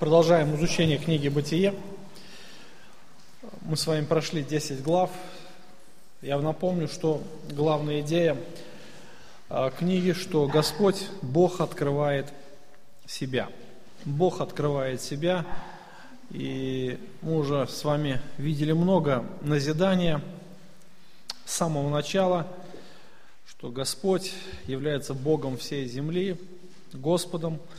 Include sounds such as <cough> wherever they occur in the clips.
Продолжаем изучение книги «Бытие». Мы с вами прошли 10 глав. Я напомню, что главная идея а, книги, что Господь, Бог открывает себя. Бог открывает себя, и мы уже с вами видели много назидания с самого начала, что Господь является Богом всей земли, Господом –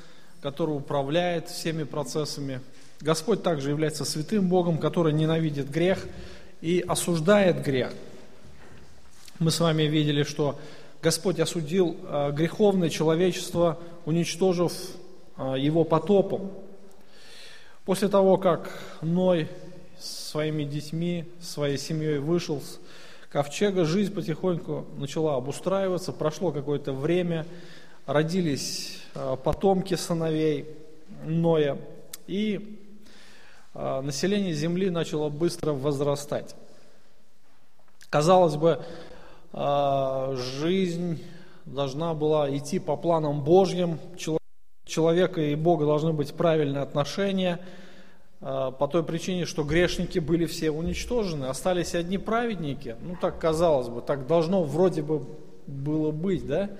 который управляет всеми процессами. Господь также является святым Богом, который ненавидит грех и осуждает грех. Мы с вами видели, что Господь осудил а, греховное человечество, уничтожив а, его потопом. После того, как Ной своими детьми, своей семьей вышел с ковчега, жизнь потихоньку начала обустраиваться, прошло какое-то время, родились Э, потомки сыновей Ноя, и э, население земли начало быстро возрастать. Казалось бы, э, жизнь должна была идти по планам Божьим, человека и Бога должны быть правильные отношения, по той причине, что грешники были все уничтожены, остались одни праведники. Ну, так казалось бы, так должно вроде бы было быть, да,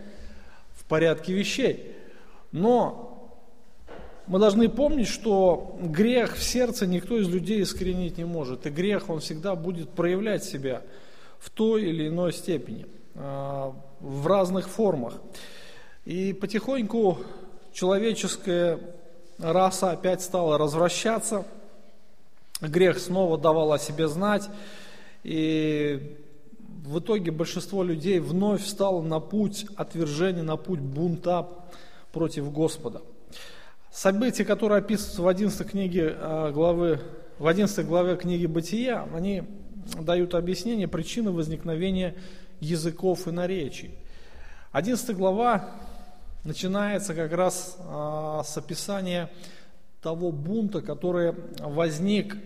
порядке вещей. Но мы должны помнить, что грех в сердце никто из людей искоренить не может. И грех, он всегда будет проявлять себя в той или иной степени, а, в разных формах. И потихоньку человеческая раса опять стала развращаться, грех снова давал о себе знать, и в итоге большинство людей вновь стало на путь отвержения, на путь бунта, против Господа. События, которые описываются в 11 книге э, главы, в 11 главе книги Бытия, они дают объяснение причины возникновения языков и наречий. 11 глава начинается как раз а, с описания того бунта, который возник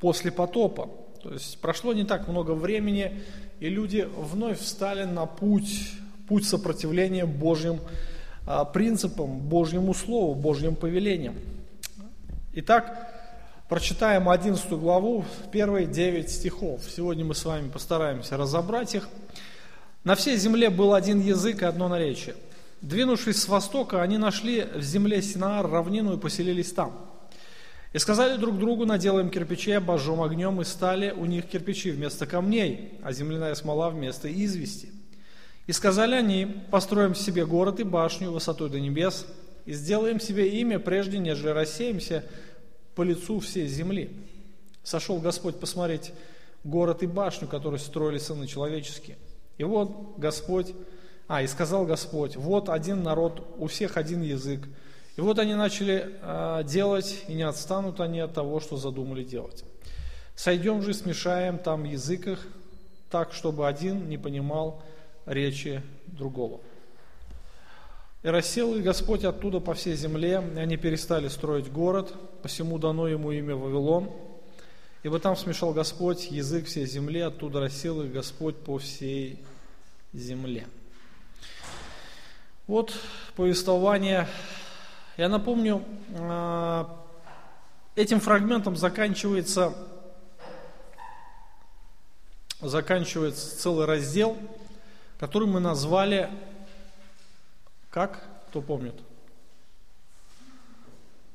после потопа. То есть прошло не так много времени, и люди вновь встали на путь, путь сопротивления Божьим а, принципам, Божьему Слову, Божьим повелениям. Итак, прочитаем 11 главу, первые 9 стихов. Сегодня мы с вами постараемся разобрать их. На всей земле был один язык и одно наречие. Двинувшись с востока, они нашли в земле Синаар равнину и поселились там. И сказали друг другу, наделаем кирпичей, обожжем огнем, и стали у них кирпичи вместо камней, а земляная смола вместо извести. И сказали они, построим себе город и башню высотой до небес, и сделаем себе имя, прежде нежели рассеемся по лицу всей земли. Сошел Господь посмотреть город и башню, которые строили сыны человеческие. И вот Господь, а, и сказал Господь, вот один народ, у всех один язык. И вот они начали э, делать, и не отстанут они от того, что задумали делать. Сойдем же, смешаем там язык их, так, чтобы один не понимал речи другого. И рассел их Господь оттуда по всей земле, и они перестали строить город, посему дано ему имя Вавилон. Ибо там смешал Господь язык всей земли, оттуда рассел их Господь по всей земле. Вот повествование. Я напомню, а, этим фрагментом заканчивается, заканчивается целый раздел – который мы назвали, как, кто помнит?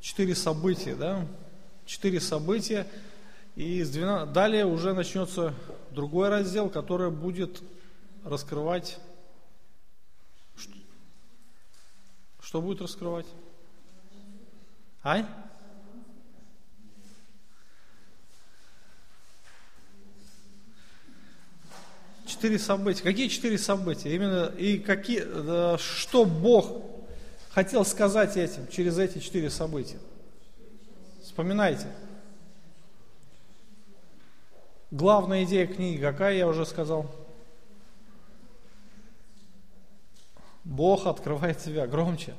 Четыре события, да? Четыре события. И с 12... далее уже начнется другой раздел, который будет раскрывать... Что будет раскрывать? Ай? Четыре события. Какие четыре события? Именно и какие, что Бог хотел сказать этим через эти четыре события? Вспоминайте. Главная идея книги какая, я уже сказал? Бог открывает себя громче,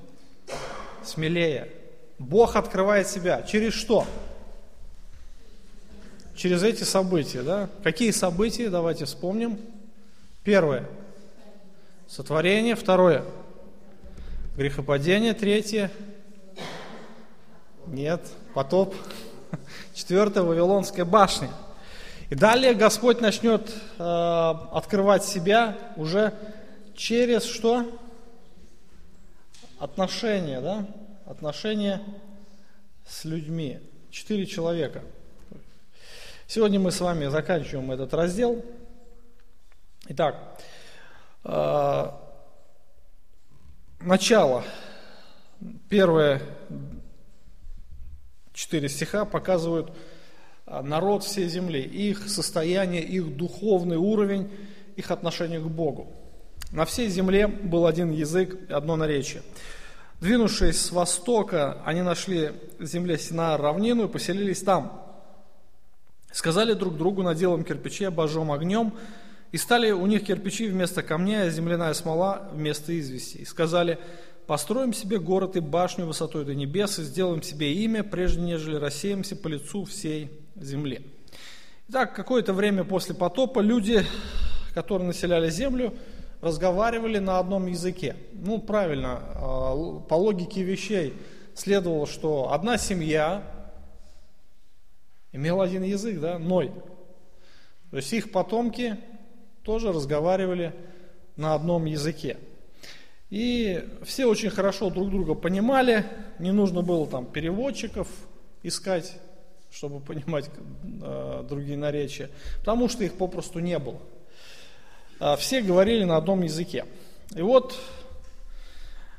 смелее. Бог открывает себя. Через что? Через эти события, да? Какие события? Давайте вспомним. Первое – сотворение. Второе – грехопадение. Третье Нет, потоп. <laughs> Четвертая Вавилонская башня. И далее Господь начнет э, открывать себя уже через что? Отношения, да? Отношения с людьми. Четыре человека. Сегодня мы с вами заканчиваем этот раздел. Итак, э, начало. Первые четыре стиха показывают а, народ всей земли, их состояние, их духовный уровень, их отношение к Богу. На всей земле был один язык, одно наречие. Двинувшись с востока, они нашли в земле Синаа равнину и поселились там. Сказали друг другу, наделаем кирпичи, обожжем огнем, и стали у них кирпичи вместо камня, а земляная смола вместо извести. И сказали, построим себе город и башню высотой до небес, и сделаем себе имя, прежде нежели рассеемся по лицу всей земли. Итак, какое-то время после потопа люди, которые населяли землю, разговаривали на одном языке. Ну, правильно, а, по логике вещей следовало, что одна семья имела один язык, да, Ной. То есть их потомки тоже разговаривали на одном языке. И все очень хорошо друг друга понимали, не нужно было там переводчиков искать чтобы <laughs> понимать э, другие наречия, потому что их попросту не было. Э, все говорили на одном языке. И вот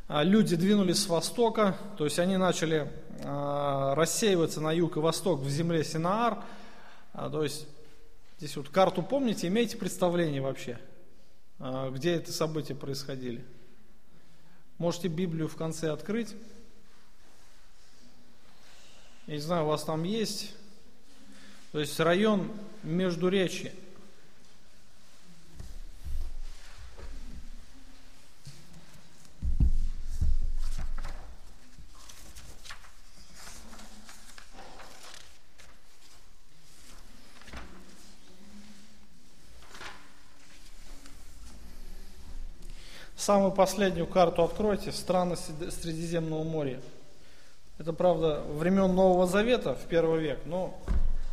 э, люди двинулись с востока, то есть они начали э, рассеиваться на юг и восток в земле Синаар. То есть здесь вот карту помните, имеете представление вообще, где это события происходили? Можете Библию в конце открыть. Я не знаю, у вас там есть. То есть район между Самую последнюю карту откройте, страны Средиземного моря. Это, правда, времен Нового Завета, в первый век, но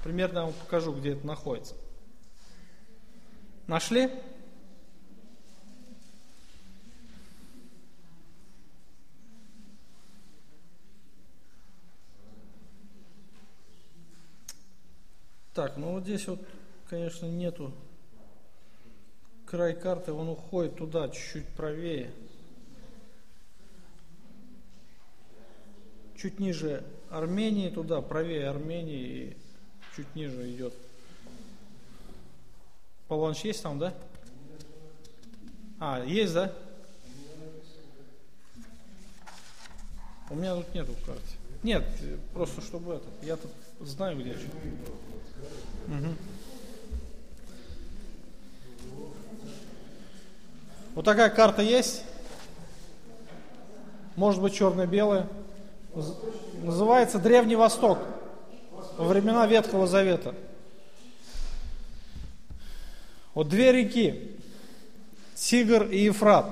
примерно я вам покажу, где это находится. Нашли? Так, ну вот здесь вот, конечно, нету край карты, он уходит туда, чуть-чуть правее. чуть ниже Армении, туда, правее Армении, и чуть ниже идет. Паланш есть там, да? А, есть, да? У меня тут нету в карте. Нет, просто чтобы это. Я тут знаю, где. Угу. Вот такая карта есть. Может быть черно-белая. Называется Древний Восток во времена Ветхого Завета. Вот две реки, Тигр и Ефрат,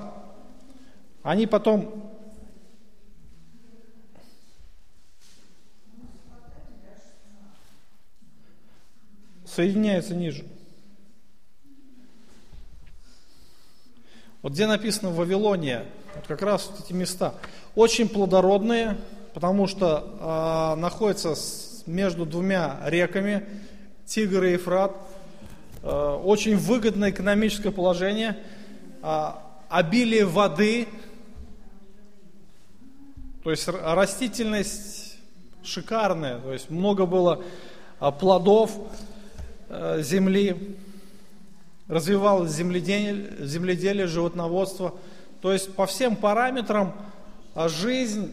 они потом соединяются ниже. Вот где написано Вавилония, вот как раз вот эти места, очень плодородные, потому что э, находится с, между двумя реками, Тигр и Ефрат. Э, очень выгодное экономическое положение, э, обилие воды, то есть растительность шикарная, то есть много было плодов э, земли, развивалось земледелие, земледелие, животноводство. То есть по всем параметрам жизнь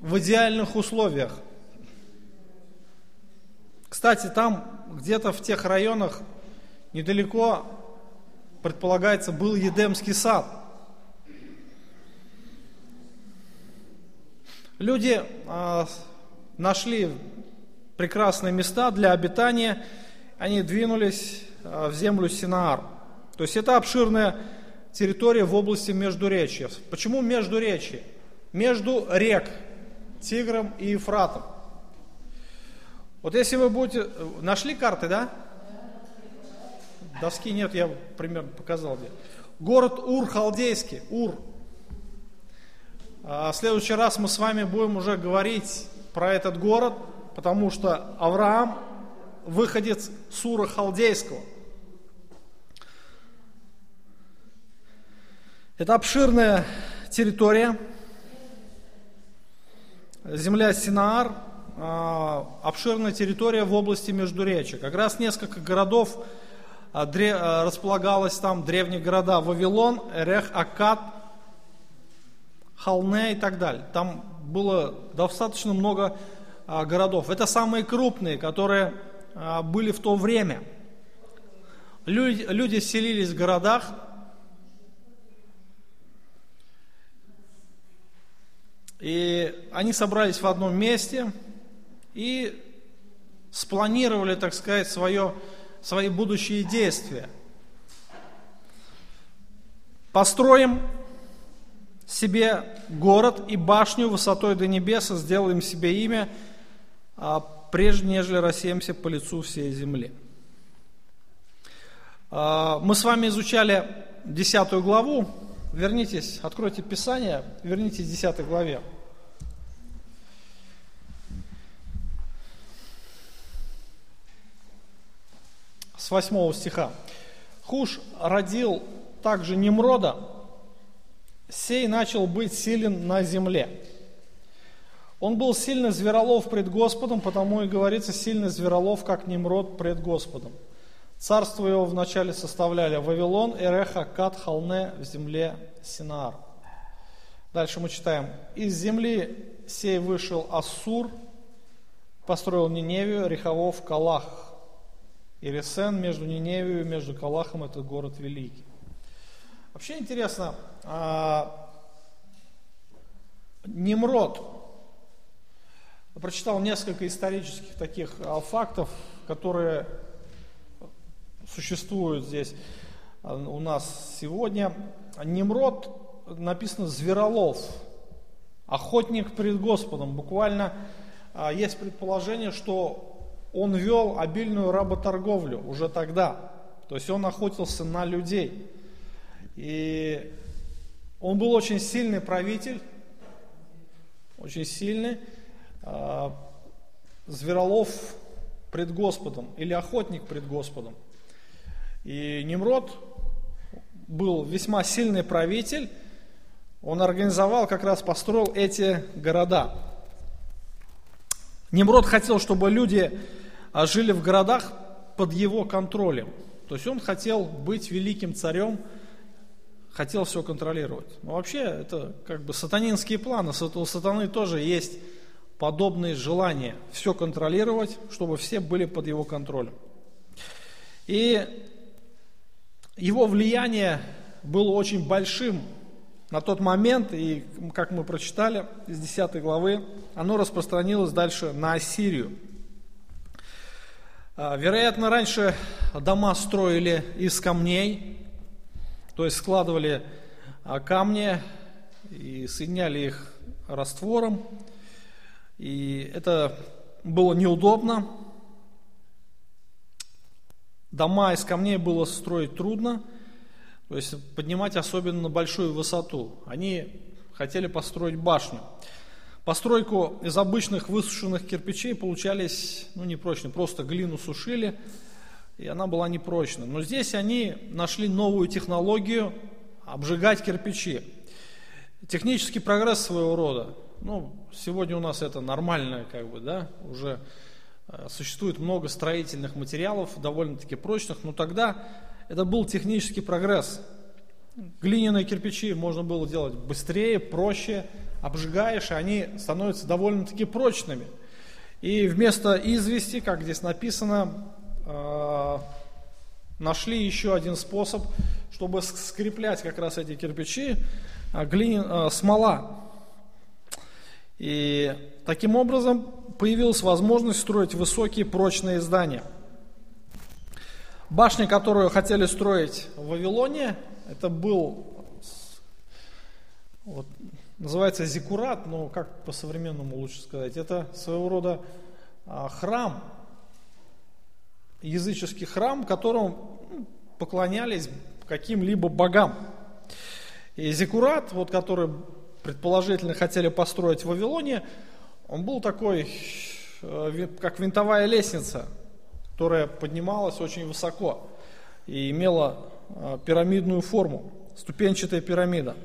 в идеальных условиях. Кстати, там где-то в тех районах недалеко, предполагается, был Едемский сад. Люди э, нашли прекрасные места для обитания, они двинулись в землю Синаар. То есть это обширная территория в области Междуречья. Почему Междуречье? Между рек Тигром и Ефратом. Вот если вы будете... Нашли карты, да? Доски нет, я примерно показал где. Город Ур халдейский, Ур. А в следующий раз мы с вами будем уже говорить про этот город, потому что Авраам выходец с Ура халдейского. Это обширная территория, земля Синаар, а, обширная территория в области Междуречия. Как раз несколько городов а, а, располагалось там, древние города Вавилон, Эрех, Акад, Халне и так далее. Там было достаточно много городов. Это самые крупные, которые были в то время. Люди, люди селились в городах, и они собрались в одном месте – и спланировали, так сказать, свое, свои будущие действия. Построим себе город и башню высотой до небеса, сделаем себе имя, а прежде нежели рассеемся по лицу всей земли. А, мы с вами изучали десятую главу. Вернитесь, откройте Писание, вернитесь к десятой главе. с 8 стиха. Хуш родил также Немрода, сей начал быть силен на земле. Он был сильно зверолов пред Господом, потому и говорится сильно зверолов, как Немрод пред Господом. Царство его вначале составляли Вавилон, Эреха, Кат, Халне в земле Синаар. Дальше мы читаем. Из земли сей вышел Ассур, построил Ниневию, Реховов, Калах, и Ресен между Ниневией и между Калахом, это город великий. Вообще интересно, а, Немрод, прочитал несколько исторических таких а, фактов, которые существуют здесь а, у нас сегодня. Немрод написано «зверолов», охотник перед Господом. Буквально есть предположение, что он вел обильную работорговлю уже тогда. То есть он охотился на людей. И он был очень сильный правитель, очень сильный, э, зверолов пред Господом или охотник пред Господом. И Немрод был весьма сильный правитель, он организовал, как раз построил эти города. Немрод хотел, чтобы люди а жили в городах под его контролем. То есть он хотел быть великим царем, хотел все контролировать. Но вообще это как бы сатанинские планы. У сатаны тоже есть подобные желания все контролировать, чтобы все были под его контролем. И его влияние было очень большим на тот момент, и как мы прочитали из 10 главы, оно распространилось дальше на Ассирию. А, вероятно, раньше дома строили из камней, то есть складывали а, камни и соединяли их раствором. И это было неудобно. Дома из камней было строить трудно, то есть поднимать особенно на большую высоту. Они хотели построить башню. Постройку из обычных высушенных кирпичей получались ну, непрочные, просто глину сушили, и она была непрочна. Но здесь они нашли новую технологию обжигать кирпичи. Технический прогресс своего рода. Ну, сегодня у нас это нормально, как бы, да, уже существует много строительных материалов, довольно-таки прочных, но тогда это был технический прогресс. Глиняные кирпичи можно было делать быстрее, проще, обжигаешь, и они становятся довольно-таки прочными. И вместо извести, как здесь написано, э, нашли еще один способ, чтобы скреплять как раз эти кирпичи, э, глини, э, смола. И таким образом появилась возможность строить высокие прочные здания. Башня, которую хотели строить в Вавилоне, это был вот, называется зикурат, но как по-современному лучше сказать, это своего рода а, храм, языческий храм, которому ну, поклонялись каким-либо богам. И Зекурат, вот, который предположительно хотели построить в Вавилоне, он был такой, э, как винтовая лестница, которая поднималась очень высоко и имела э, пирамидную форму, ступенчатая пирамида.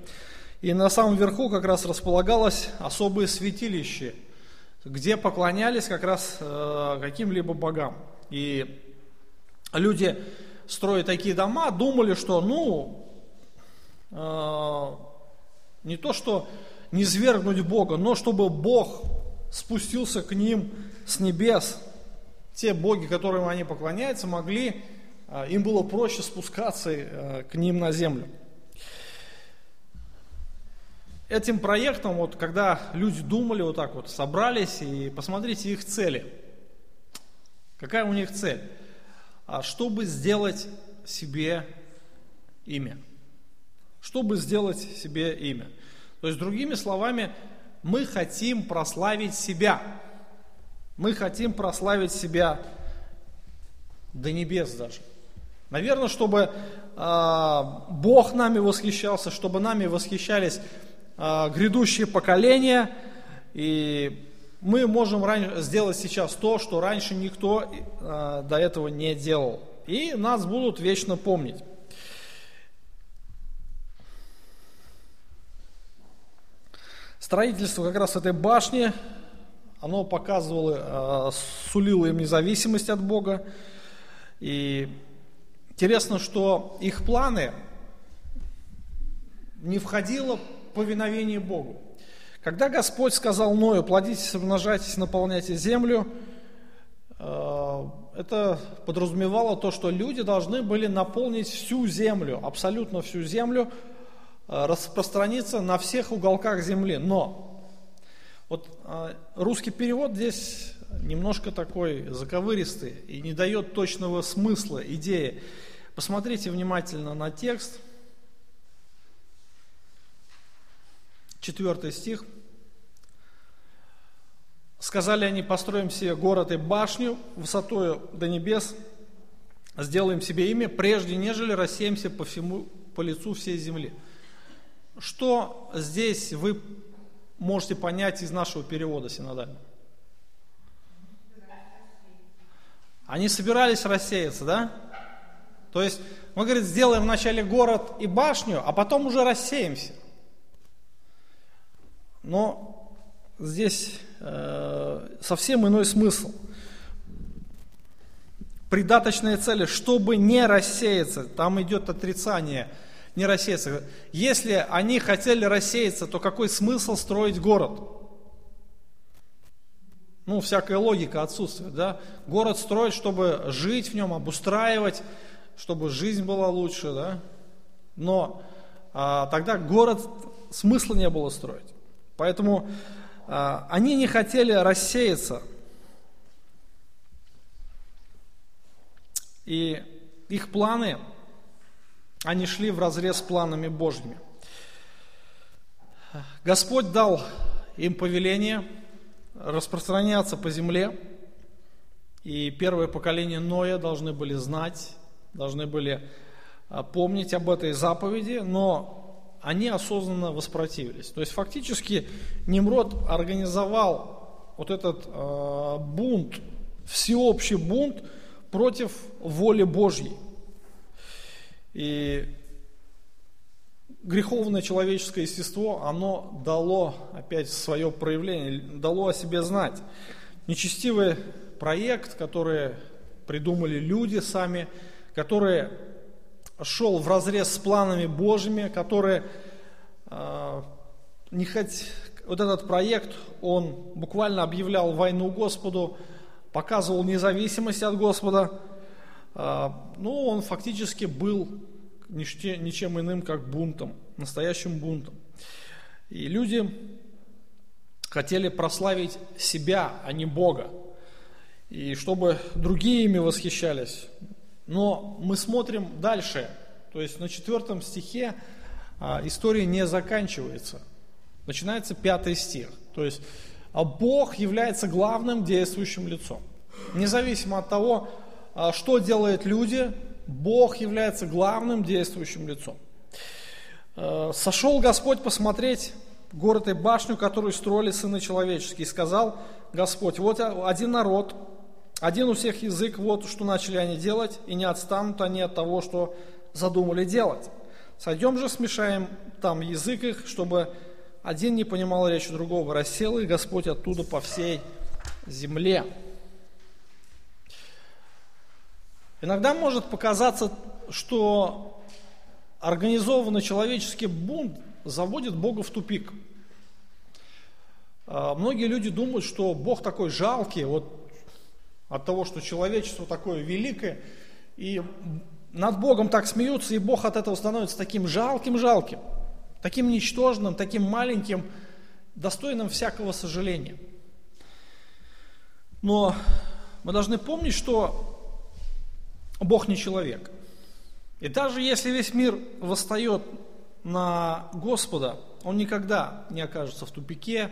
И на самом верху как раз располагалось особое святилище, где поклонялись как раз э, каким-либо богам. И люди, строя такие дома, думали, что ну, не то что не свергнуть Бога, но чтобы Бог спустился к ним с небес. Те боги, которым они поклоняются, могли, а, им было проще спускаться э, к ним на землю. Этим проектом, вот, когда люди думали вот так вот, собрались и посмотрите их цели. Какая у них цель? А чтобы сделать себе имя. Чтобы сделать себе имя. То есть, другими словами, мы хотим прославить себя. Мы хотим прославить себя до небес даже. Наверное, чтобы э, Бог нами восхищался, чтобы нами восхищались э, грядущие поколения, и мы можем ран... сделать сейчас то, что раньше никто э, до этого не делал. И нас будут вечно помнить. Строительство как раз этой башни, оно показывало, э, сулило им независимость от Бога. И интересно, что их планы не входило повиновение Богу. Когда Господь сказал Ною, плодитесь, умножайтесь, наполняйте землю, э, это подразумевало то, что люди должны были наполнить всю землю, абсолютно всю землю, Э, распространиться на всех уголках земли. Но вот э, русский перевод здесь немножко такой заковыристый и не дает точного смысла, идеи. Посмотрите внимательно на текст. Четвертый стих. Сказали они, построим себе город и башню высотою до небес, сделаем себе имя, прежде нежели рассеемся по всему, по лицу всей земли. Что здесь вы можете понять из нашего перевода синодального? Они собирались рассеяться, да? То есть мы, говорит, сделаем вначале город и башню, а потом уже рассеемся. Но здесь э, совсем иной смысл. Придаточные цели, чтобы не рассеяться, там идет отрицание – не рассеяться. Если они хотели рассеяться, то какой смысл строить город? Ну, всякая логика отсутствует, да? Город строить, чтобы жить в нем, обустраивать, чтобы жизнь была лучше, да? Но а, тогда город смысла не было строить. Поэтому а, они не хотели рассеяться. И их планы они шли в разрез с планами Божьими. Господь дал им повеление распространяться по земле, и первое поколение Ноя должны были знать, должны были а, помнить об этой заповеди, но они осознанно воспротивились. То есть фактически Немрод организовал вот этот э, бунт, всеобщий бунт против воли Божьей. И греховное человеческое естество, оно дало опять свое проявление, дало о себе знать. Нечестивый проект, который придумали люди сами, который шел в разрез с планами Божьими, который э, не хоть, вот этот проект, он буквально объявлял войну Господу, показывал независимость от Господа, а, ну, он фактически был ничем иным, как бунтом, настоящим бунтом. И люди хотели прославить себя, а не Бога. И чтобы другие ими восхищались. Но мы смотрим дальше. То есть на четвертом стихе а, история не заканчивается. Начинается пятый стих. То есть а Бог является главным действующим лицом. Независимо от того, а, что делают люди, Бог является главным действующим лицом. Э, Сошел Господь посмотреть город и башню, которую строили сыны человеческие, и сказал Господь, вот один народ, один у всех язык, вот что начали они делать, и не отстанут они от того, что задумали делать. Сойдем же, смешаем там язык их, чтобы один не понимал речи другого. Рассел и Господь оттуда по всей земле. Иногда может показаться, что организованный человеческий бунт заводит Бога в тупик. А, многие люди думают, что Бог такой жалкий, вот от того, что человечество такое великое, и над Богом так смеются, и Бог от этого становится таким жалким-жалким, таким ничтожным, таким маленьким, достойным всякого сожаления. Но мы должны помнить, что Бог не человек. И даже если весь мир восстает на Господа, он никогда не окажется в тупике,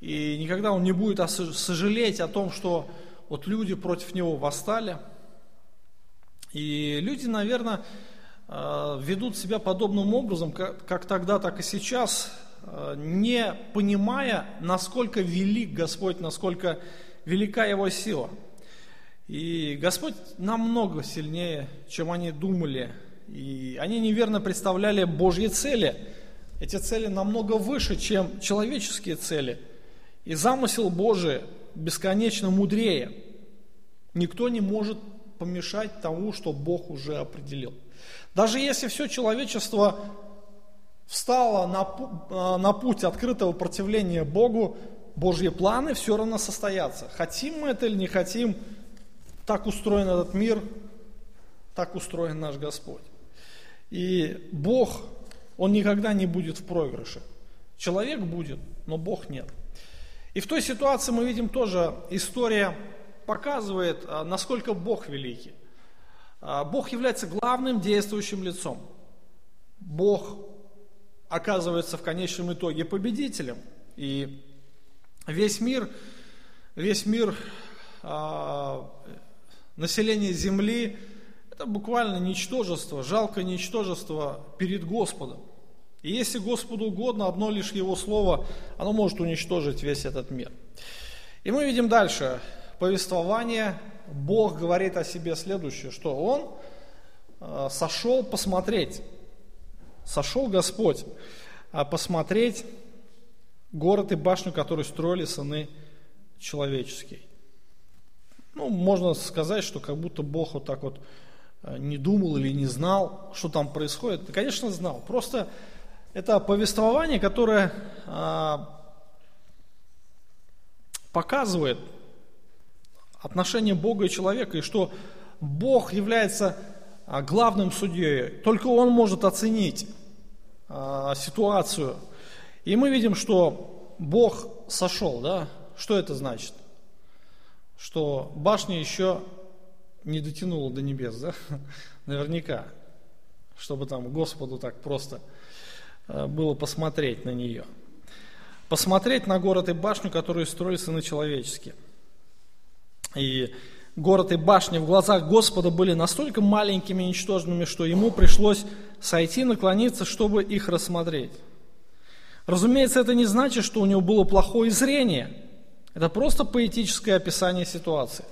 и никогда он не будет сожалеть о том, что вот люди против него восстали. И люди, наверное, э, ведут себя подобным образом, как тогда, так и сейчас, э, не понимая, насколько велик Господь, насколько велика Его сила – и Господь намного сильнее, чем они думали. И они неверно представляли Божьи цели. Эти цели намного выше, чем человеческие цели. И замысел Божий бесконечно мудрее. Никто не может помешать тому, что Бог уже определил. Даже если все человечество встало на, на путь открытого противления Богу, Божьи планы все равно состоятся. Хотим мы это или не хотим – так устроен этот мир, так устроен наш Господь. И Бог, Он никогда не будет в проигрыше. Человек будет, но Бог нет. И в той ситуации мы видим тоже, история показывает, а, насколько Бог великий. А, Бог является главным действующим лицом. Бог оказывается в конечном итоге победителем. И весь мир, весь мир а, население земли – это буквально ничтожество, жалкое ничтожество перед Господом. И если Господу угодно, одно лишь Его Слово, оно может уничтожить весь этот мир. И мы видим дальше повествование. Бог говорит о себе следующее, что Он э, сошел посмотреть, сошел Господь а посмотреть город и башню, которые строили сыны человеческие. Ну, можно сказать, что как будто Бог вот так вот э, не думал или не знал, что там происходит. Конечно, знал. Просто это повествование, которое а, показывает отношение Бога и человека, и что Бог является а, главным судьей. Только Он может оценить а, ситуацию. И мы видим, что Бог сошел, да? Что это значит? Что башня еще не дотянула до небес, да? <laughs> Наверняка. Чтобы там Господу так просто э, было посмотреть на нее. Посмотреть на город и башню, которые строили сыны человеческие. И город и башня в глазах Господа были настолько маленькими и ничтожными, что ему пришлось сойти, наклониться, чтобы их рассмотреть. Разумеется, это не значит, что у него было плохое зрение – это просто поэтическое описание ситуации.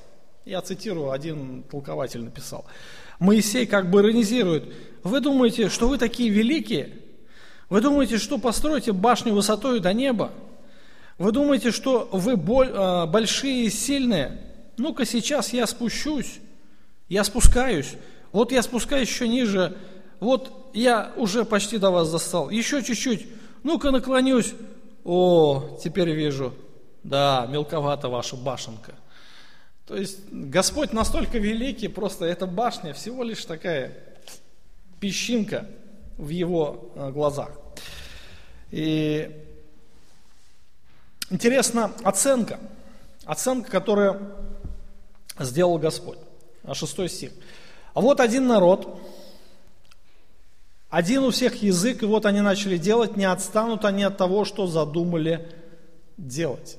Я цитирую, один толкователь написал. Моисей как бы иронизирует. Вы думаете, что вы такие великие? Вы думаете, что построите башню высотой до неба? Вы думаете, что вы а, большие и сильные? Ну-ка сейчас я спущусь. Я спускаюсь. Вот я спускаюсь еще ниже. Вот я уже почти до вас застал. Еще чуть-чуть. Ну-ка наклонюсь. О, теперь вижу. Да, мелковата ваша башенка. То есть Господь настолько великий, просто эта башня всего лишь такая песчинка в его э, глазах. И интересна оценка, оценка, которую сделал Господь. Шестой стих. А вот один народ, один у всех язык, и вот они начали делать, не отстанут они от того, что задумали делать.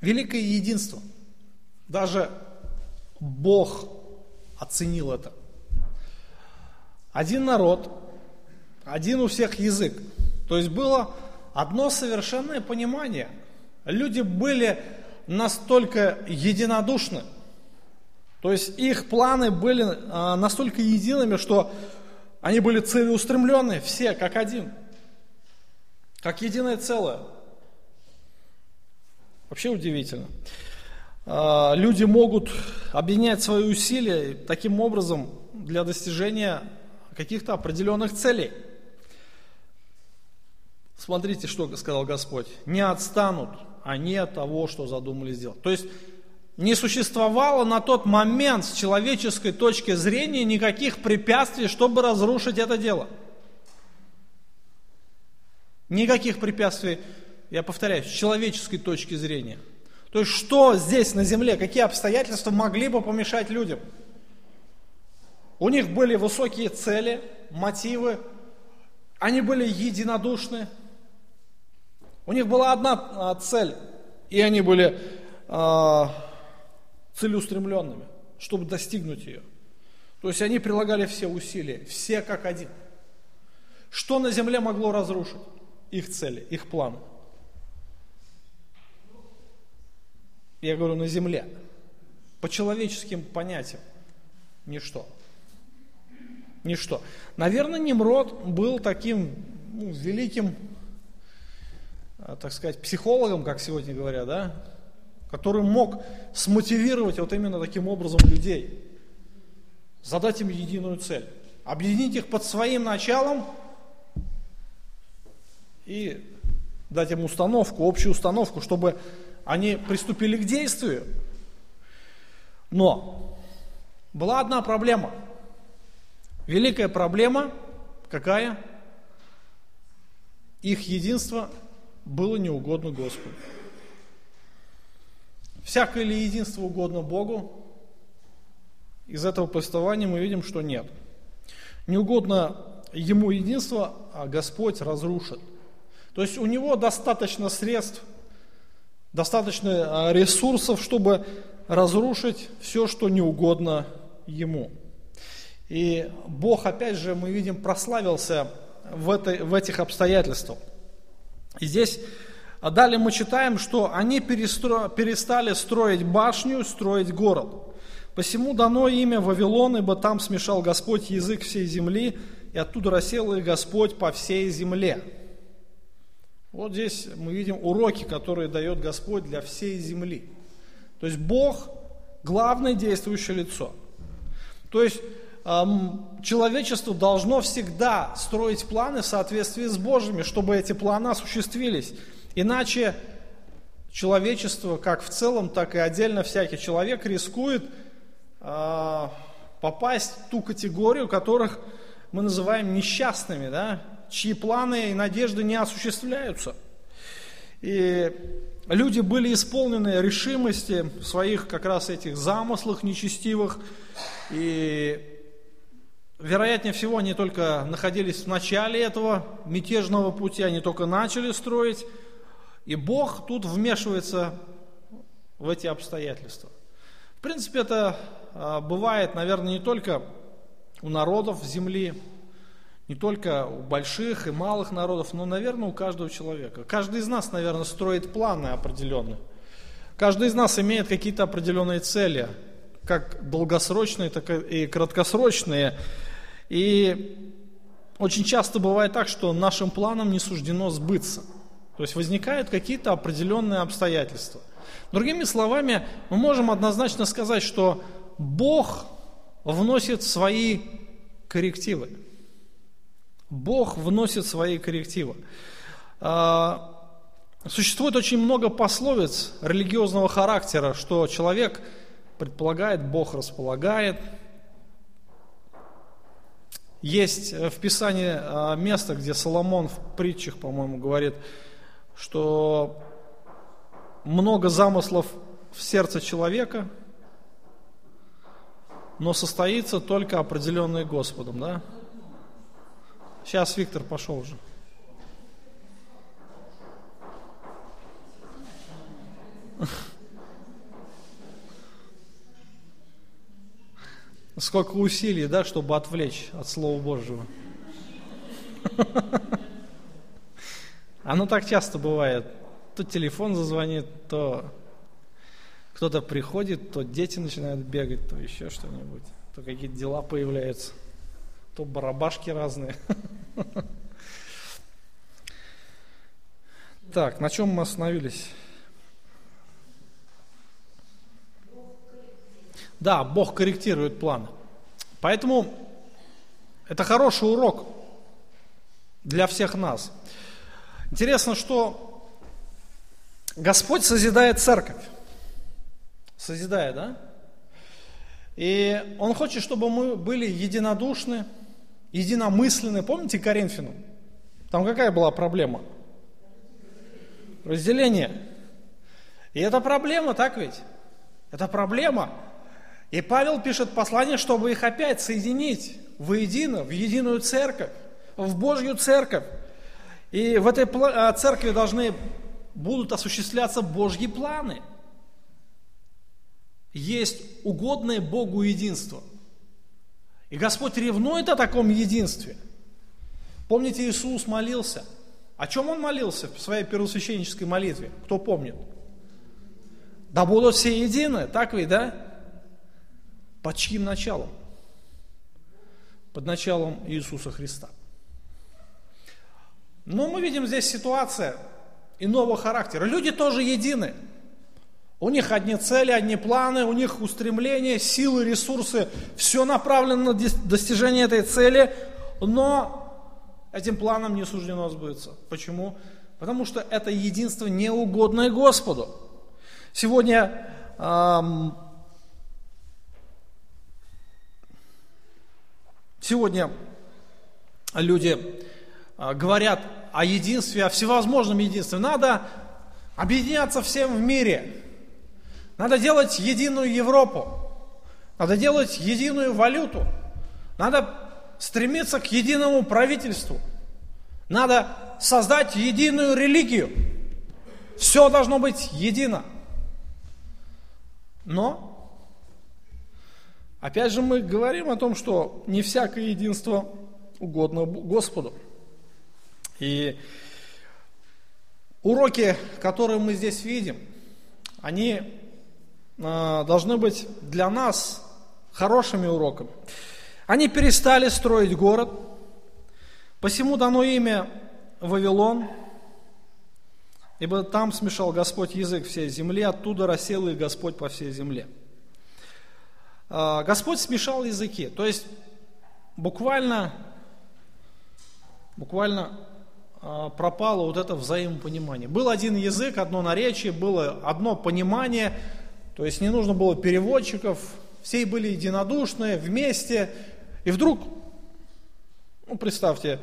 Великое единство. Даже Бог оценил это. Один народ, один у всех язык. То есть было одно совершенное понимание. Люди были настолько единодушны, то есть их планы были а, настолько едиными, что они были целеустремленные, все как один, как единое целое. Вообще удивительно. А, люди могут объединять свои усилия таким образом для достижения каких-то определенных целей. Смотрите, что сказал Господь. Не отстанут они от того, что задумали сделать. То есть не существовало на тот момент с человеческой точки зрения никаких препятствий, чтобы разрушить это дело. Никаких препятствий, я повторяю, с человеческой точки зрения. То есть что здесь на земле, какие обстоятельства могли бы помешать людям? У них были высокие цели, мотивы, они были единодушны, у них была одна а, цель, и они были а, целеустремленными, чтобы достигнуть ее. То есть они прилагали все усилия, все как один. Что на земле могло разрушить их цели, их планы? Я говорю, на земле. По человеческим понятиям. Ничто. Ничто. Наверное, Немрод был таким ну, великим Э, так сказать, психологом, как сегодня говорят, да, который мог смотивировать вот именно таким образом людей, задать им единую цель, объединить их под своим началом и дать им установку, общую установку, чтобы они приступили к действию. Но была одна проблема. Великая проблема какая? Их единство было неугодно Господу. Всякое ли единство угодно Богу? Из этого повествования мы видим, что нет. Неугодно ему единство, а Господь разрушит. То есть у него достаточно средств, достаточно а, ресурсов, чтобы разрушить все, что не угодно ему. И Бог, опять же, мы видим, прославился в, этой, в этих обстоятельствах. И здесь а далее мы читаем, что они перестро... перестали строить башню, строить город. Посему дано имя Вавилон, ибо там смешал Господь язык всей земли, и оттуда рассел их Господь по всей земле. Вот здесь мы видим уроки, которые дает Господь для всей земли. То есть Бог – главное действующее лицо. То есть человечество должно всегда строить планы в соответствии с Божьими, чтобы эти планы осуществились. Иначе человечество, как в целом, так и отдельно всякий человек рискует э, попасть в ту категорию, которых мы называем несчастными, да, чьи планы и надежды не осуществляются. И люди были исполнены решимости в своих как раз этих замыслах нечестивых, и вероятнее всего, они только находились в начале этого мятежного пути, они только начали строить, и Бог тут вмешивается в эти обстоятельства. В принципе, это а, бывает, наверное, не только у народов земли, не только у больших и малых народов, но, наверное, у каждого человека. Каждый из нас, наверное, строит планы определенные. Каждый из нас имеет какие-то определенные цели, как долгосрочные, так и краткосрочные. И очень часто бывает так, что нашим планам не суждено сбыться. То есть возникают какие-то определенные обстоятельства. Другими словами, мы можем однозначно сказать, что Бог вносит свои коррективы. Бог вносит свои коррективы. А, существует очень много пословиц религиозного характера, что человек предполагает, Бог располагает, есть э, в Писании э, место, где Соломон в притчах, по-моему, говорит, что много замыслов в сердце человека, но состоится только определенный Господом, да? Сейчас Виктор пошел уже. Сколько усилий, да, чтобы отвлечь от Слова Божьего. Оно так часто бывает. То телефон зазвонит, то кто-то приходит, то дети начинают бегать, то еще что-нибудь, то какие-то дела появляются, то барабашки разные. Так, на чем мы остановились? Да, Бог корректирует планы. Поэтому это хороший урок для всех нас. Интересно, что Господь созидает церковь. Созидает, да? И Он хочет, чтобы мы были единодушны, единомысленны. Помните Коринфянам? Там какая была проблема? Разделение. И это проблема, так ведь? Это проблема. И Павел пишет послание, чтобы их опять соединить воедино, в единую церковь, в Божью церковь. И в этой а, церкви должны будут осуществляться Божьи планы. Есть угодное Богу единство. И Господь ревнует о таком единстве. Помните, Иисус молился. О чем Он молился в своей первосвященнической молитве? Кто помнит? Да будут все едины, так ведь, да? Под чьим началом? Под началом Иисуса Христа. Но мы видим здесь ситуация иного характера. Люди тоже едины. У них одни цели, одни планы, у них устремления, силы, ресурсы. Все направлено на достижение этой цели, но этим планам не суждено сбыться. Почему? Потому что это единство неугодное Господу. Сегодня эм, сегодня люди а, говорят о единстве, о всевозможном единстве. Надо объединяться всем в мире. Надо делать единую Европу. Надо делать единую валюту. Надо стремиться к единому правительству. Надо создать единую религию. Все должно быть едино. Но, опять же, мы говорим о том, что не всякое единство угодно Господу. И уроки, которые мы здесь видим, они должны быть для нас хорошими уроками. Они перестали строить город, посему дано имя Вавилон, ибо там смешал Господь язык всей земли, оттуда рассел их Господь по всей земле. А, Господь смешал языки, то есть буквально, буквально а, пропало вот это взаимопонимание. Был один язык, одно наречие, было одно понимание, то есть не нужно было переводчиков, все были единодушные, вместе. И вдруг, ну представьте,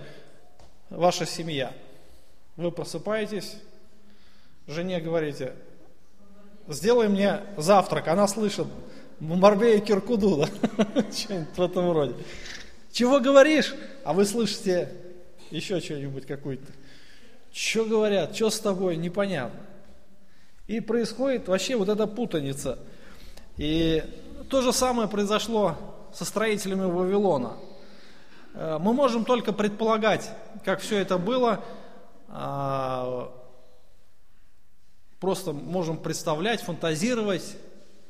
ваша семья, вы просыпаетесь, жене говорите, сделай мне завтрак, она слышит, Марбея Киркуду, да? <laughs> что-нибудь в этом роде. Чего говоришь? А вы слышите еще что-нибудь какую-то. Что говорят, что с тобой, непонятно. И происходит вообще вот эта путаница. И то же самое произошло со строителями Вавилона. Э, мы можем только предполагать, как все это было, а, просто можем представлять, фантазировать,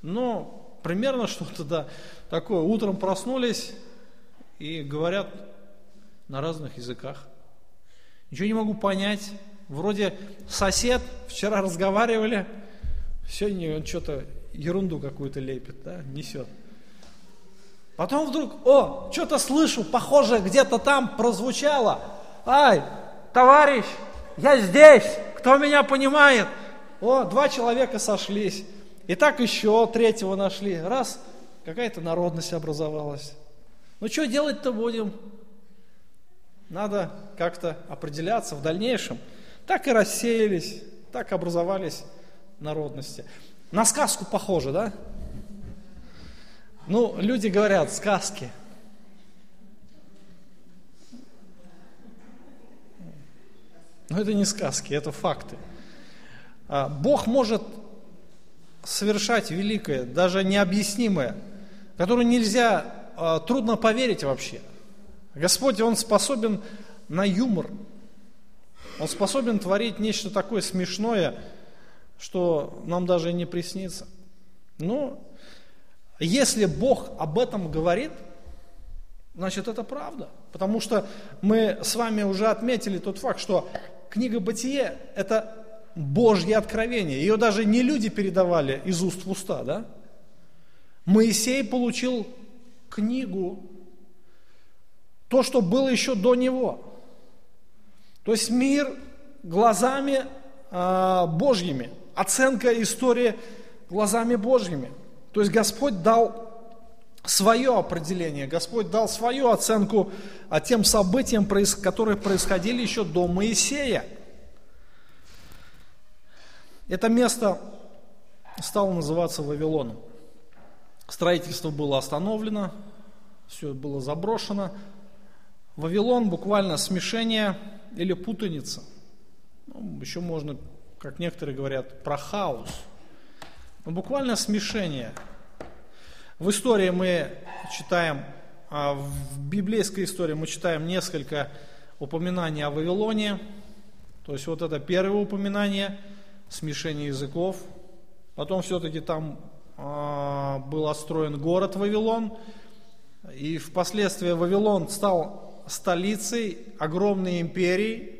но примерно <laughs> что-то да, такое. Утром проснулись и говорят, на разных языках. Ничего не могу понять. Вроде сосед, вчера разговаривали, сегодня он что-то ерунду какую-то лепит, да, несет. Потом вдруг, о, что-то слышу, похоже, где-то там прозвучало. Ай, товарищ, я здесь, кто меня понимает? О, два человека сошлись. И так еще третьего нашли. Раз, какая-то народность образовалась. Ну что делать-то будем? Надо как-то определяться в дальнейшем. Так и рассеялись, так образовались народности. На сказку похоже, да? Ну, люди говорят, сказки. Но это не сказки, это факты. А, Бог может совершать великое, даже необъяснимое, которое нельзя э, трудно поверить вообще. Господь, Он способен на юмор. Он способен творить нечто такое смешное, что нам даже и не приснится. Но если Бог об этом говорит, значит это правда. Потому что мы с вами уже отметили тот факт, что книга Бытие – это Божье откровение. Ее даже не люди передавали из уст в уста, да? Моисей получил книгу, то, что было еще до него. То есть мир глазами э, Божьими, оценка истории глазами Божьими. То есть Господь дал свое определение, Господь дал свою оценку а, тем событиям, которые происходили еще до Моисея. Это место стало называться Вавилоном. Строительство было остановлено, все было заброшено. Вавилон буквально смешение или путаница. Ну, еще можно, как некоторые говорят, про хаос. Но буквально смешение. В истории мы читаем, а, в библейской истории мы читаем несколько упоминаний о Вавилоне. То есть вот это первое упоминание, смешение языков. Потом все-таки там а, был отстроен город Вавилон. И впоследствии Вавилон стал столицей огромной империи.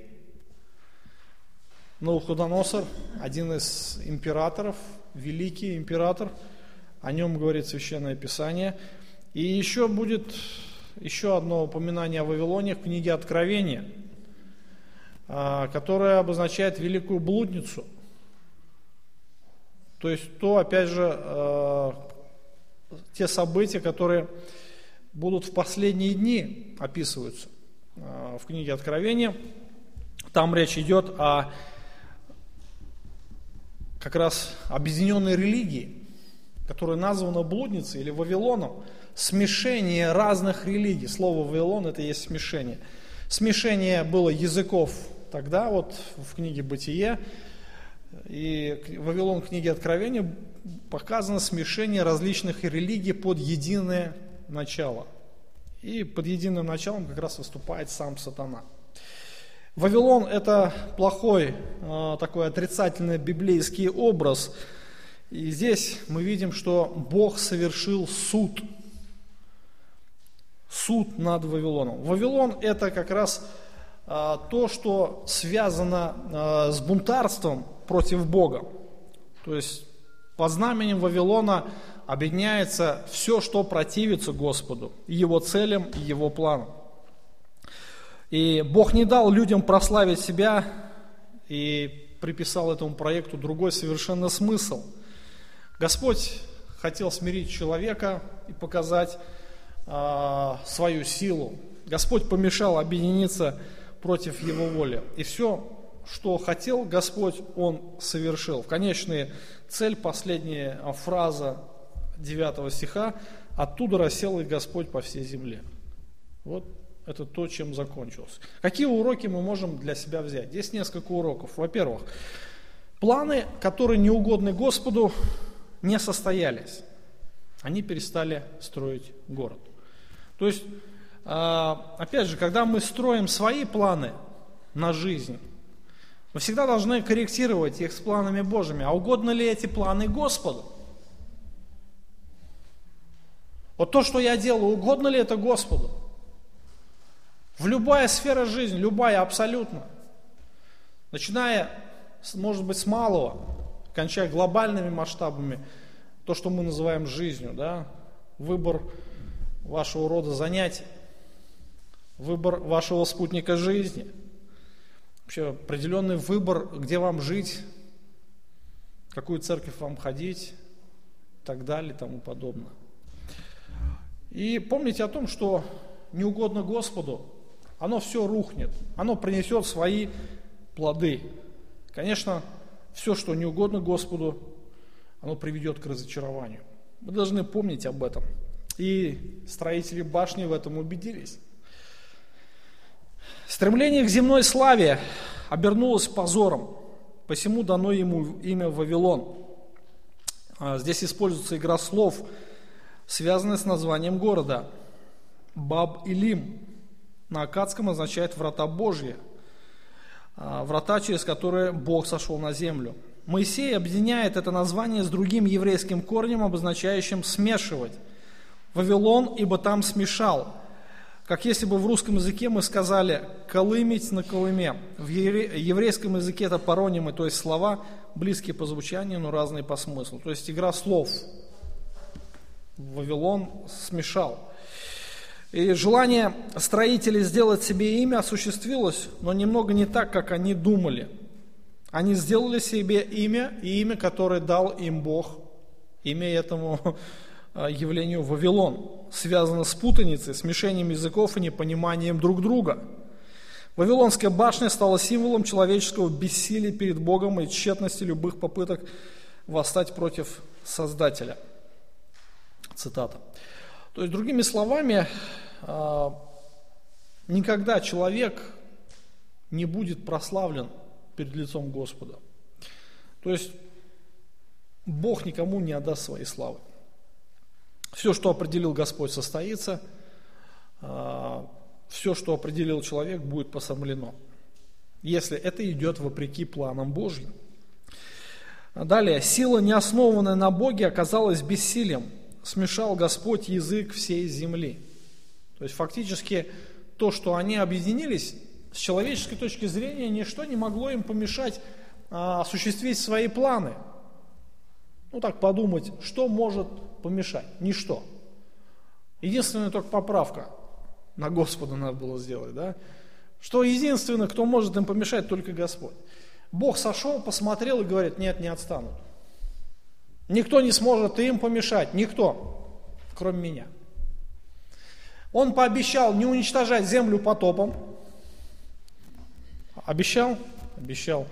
Навуходоносор, один из императоров, великий император, о нем говорит Священное Писание. И еще будет еще одно упоминание о Вавилоне в книге Откровения, а, которое обозначает великую блудницу – то есть то, опять же, э, те события, которые будут в последние дни описываются э, в книге Откровения. Там речь идет о как раз объединенной религии, которая названа блудницей или Вавилоном. Смешение разных религий. Слово Вавилон это и есть смешение. Смешение было языков тогда, вот в книге Бытие, и Вавилон книги Откровения показано смешение различных религий под единое начало. И под единым началом как раз выступает сам сатана. Вавилон – это плохой, а, такой отрицательный библейский образ. И здесь мы видим, что Бог совершил суд. Суд над Вавилоном. Вавилон – это как раз а, то, что связано а, с бунтарством против Бога. То есть по знаменем Вавилона объединяется все, что противится Господу, Его целям, и Его планам. И Бог не дал людям прославить себя и приписал этому проекту другой совершенно смысл. Господь хотел смирить человека и показать э, свою силу. Господь помешал объединиться против его воли. И все, что хотел Господь, Он совершил. В конечной цель, последняя фраза 9 стиха, оттуда рассел и Господь по всей земле. Вот это то, чем закончилось. Какие уроки мы можем для себя взять? Здесь несколько уроков. Во-первых, планы, которые не угодны Господу, не состоялись. Они перестали строить город. То есть, а, опять же, когда мы строим свои планы на жизнь, мы всегда должны корректировать их с планами Божьими. А угодно ли эти планы Господу? Вот то, что я делаю, угодно ли это Господу? В любая сфера жизни, любая абсолютно. Начиная, может быть, с малого, кончая глобальными масштабами, то, что мы называем жизнью, да, выбор вашего рода занятий, выбор вашего спутника жизни – вообще определенный выбор, где вам жить, какую церковь вам ходить и так далее и тому подобное. И помните о том, что не угодно Господу, оно все рухнет, оно принесет свои плоды. Конечно, все, что не угодно Господу, оно приведет к разочарованию. Мы должны помнить об этом. И строители башни в этом убедились. Стремление к земной славе обернулось позором, посему дано ему имя Вавилон. А, здесь используется игра слов, связанная с названием города. Баб Илим. На акадском означает «врата Божьи», а, врата, через которые Бог сошел на землю. Моисей объединяет это название с другим еврейским корнем, обозначающим «смешивать». Вавилон, ибо там смешал. Как если бы в русском языке мы сказали «колымить на колыме». В еврейском языке это паронимы, то есть слова, близкие по звучанию, но разные по смыслу. То есть игра слов. Вавилон смешал. И желание строителей сделать себе имя осуществилось, но немного не так, как они думали. Они сделали себе имя, и имя, которое дал им Бог, имя этому а, явлению Вавилон, связано с путаницей, смешением языков и непониманием друг друга. Вавилонская башня стала символом человеческого бессилия перед Богом и тщетности любых попыток восстать против Создателя. Цитата. То есть, другими словами, а, никогда человек не будет прославлен перед лицом Господа. То есть, Бог никому не отдаст своей славы. Все, что определил Господь, состоится. А, Все, что определил человек, будет посрамлено. Если это идет вопреки планам Божьим. Далее, сила, не основанная на Боге, оказалась бессилием смешал Господь язык всей земли. То есть фактически то, что они объединились, с человеческой точки зрения ничто не могло им помешать а, осуществить свои планы. Ну так подумать, что может помешать? Ничто. Единственная только поправка на Господа надо было сделать, да? Что единственное, кто может им помешать, только Господь. Бог сошел, посмотрел и говорит, нет, не отстанут. Никто не сможет им помешать, никто, кроме меня. Он пообещал не уничтожать землю потопом. Обещал? Обещал.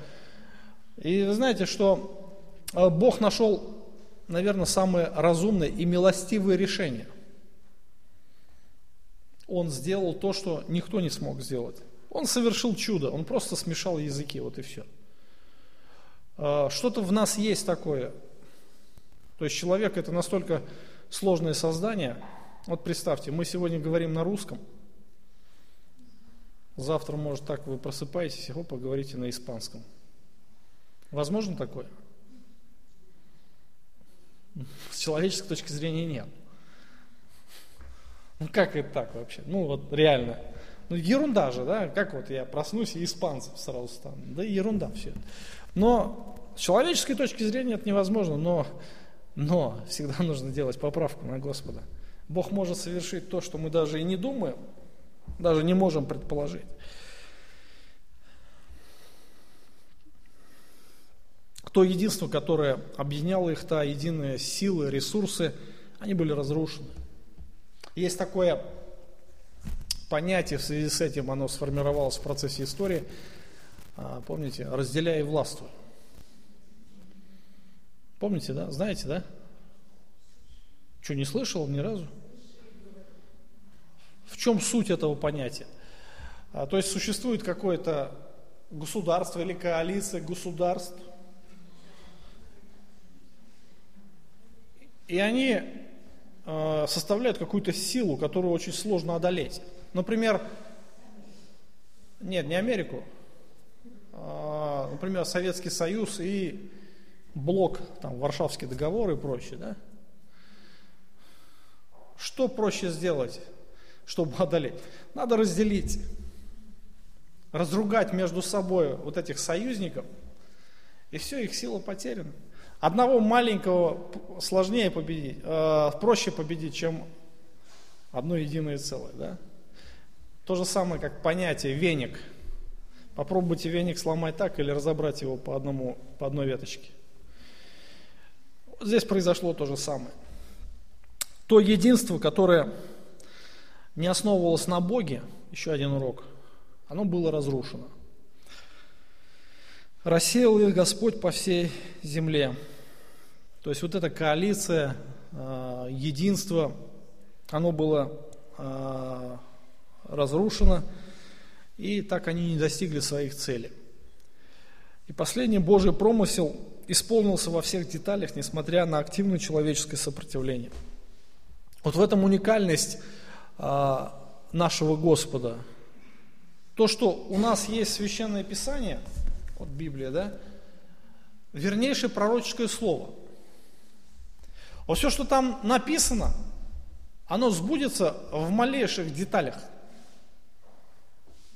И вы знаете, что э, Бог нашел, наверное, самое разумное и милостивое решение. Он сделал то, что никто не смог сделать. Он совершил чудо, он просто смешал языки, вот и все. Э, что-то в нас есть такое, то есть человек это настолько сложное создание. Вот представьте, мы сегодня говорим на русском. Завтра, может, так вы просыпаетесь, и поговорите на испанском. Возможно такое? С человеческой точки зрения нет. Ну как это так вообще? Ну вот реально. Ну ерунда же, да? Как вот я проснусь и испанцев сразу стану? Да ерунда все. Но с человеческой точки зрения это невозможно, но но всегда нужно делать поправку на Господа. Бог может совершить то, что мы даже и не думаем, даже не можем предположить. То единство, которое объединяло их, та единая силы, ресурсы, они были разрушены. Есть такое понятие в связи с этим, оно сформировалось в процессе истории, а, помните, разделяй и властвуй. Помните, да? Знаете, да? Что, не слышал ни разу? В чем суть этого понятия? А, то есть существует какое-то государство или коалиция государств, и они э, составляют какую-то силу, которую очень сложно одолеть. Например, нет, не Америку, а, например, Советский Союз и блок, там, Варшавский договор и прочее, да? Что проще сделать, чтобы одолеть? Надо разделить, разругать между собой вот этих союзников, и все, их сила потеряна. Одного маленького сложнее победить, э, проще победить, чем одно единое целое, да? То же самое, как понятие веник. Попробуйте веник сломать так или разобрать его по, одному, по одной веточке. Здесь произошло то же самое. То единство, которое не основывалось на Боге, еще один урок, оно было разрушено. Рассеял их Господь по всей земле. То есть вот эта коалиция, а, единство, оно было а, разрушено, и так они не достигли своих целей. И последний Божий промысел исполнился во всех деталях, несмотря на активное человеческое сопротивление. Вот в этом уникальность а, нашего Господа. То, что у нас есть священное писание, вот Библия, да, вернейшее пророческое слово. Вот все, что там написано, оно сбудется в малейших деталях,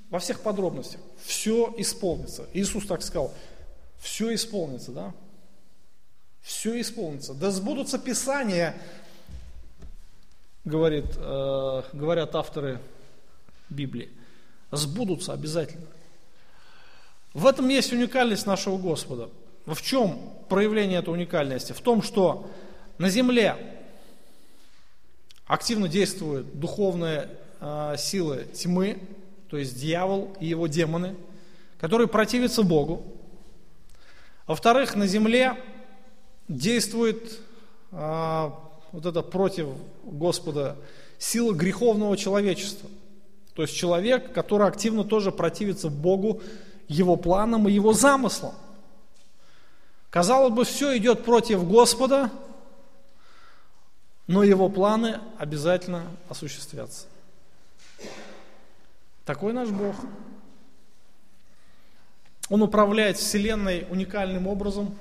во всех подробностях. Все исполнится. Иисус так сказал, все исполнится, да? Все исполнится. Да сбудутся Писания, говорит, э, говорят авторы Библии. Сбудутся обязательно. В этом есть уникальность нашего Господа. В чем проявление этой уникальности? В том, что на земле активно действуют духовные э, силы тьмы, то есть дьявол и его демоны, которые противятся Богу. Во-вторых, на земле действует э, вот это против Господа сила греховного человечества. То есть человек, который активно тоже противится Богу, его планам и его замыслам. Казалось бы, все идет против Господа, но его планы обязательно осуществятся. Такой наш Бог. Он управляет Вселенной уникальным образом,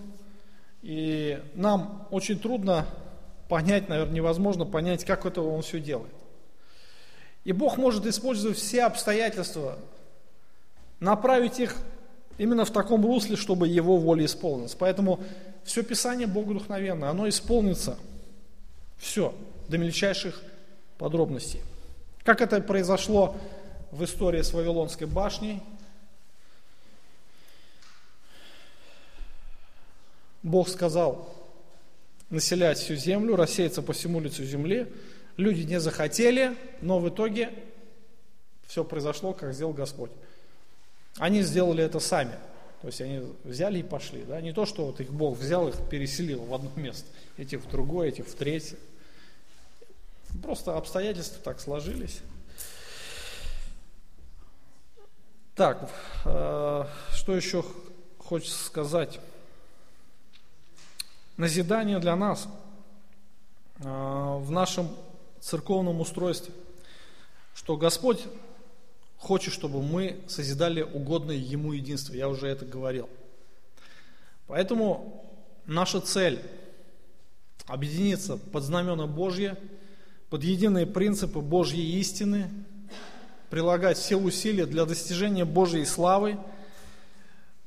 и нам очень трудно понять, наверное, невозможно понять, как это Он все делает. И Бог может использовать все обстоятельства, направить их именно в таком русле, чтобы Его воля исполнилась. Поэтому все Писание Богу вдохновенно, оно исполнится. Все, до мельчайших подробностей. Как это произошло в истории с Вавилонской башней. Бог сказал населять всю землю, рассеяться по всему лицу земли. Люди не захотели, но в итоге все произошло, как сделал Господь. Они сделали это сами. То есть они взяли и пошли. Да? Не то, что вот их Бог взял, их переселил в одно место, этих в другое, этих в третье. Просто обстоятельства так сложились. Так, э, что еще хочется сказать? Назидание для нас э, в нашем церковном устройстве, что Господь хочет, чтобы мы созидали угодное Ему единство. Я уже это говорил. Поэтому наша цель – объединиться под знамена Божье, под единые принципы Божьей истины – прилагать все усилия для достижения Божьей славы,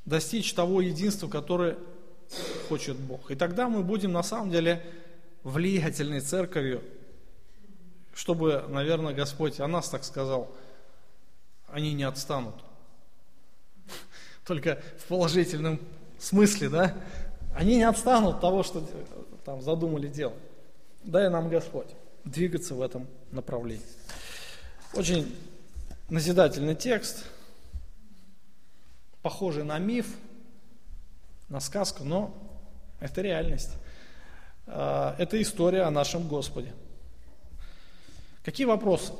достичь того единства, которое хочет Бог. И тогда мы будем на самом деле влиятельной церковью, чтобы, наверное, Господь о нас так сказал, они не отстанут. <laughs> Только в положительном смысле, да? Они не отстанут от того, что там задумали делать. Дай нам Господь двигаться в этом направлении. Очень назидательный текст, похожий на миф, на сказку, но это реальность. А, это история о нашем Господе. Какие вопросы?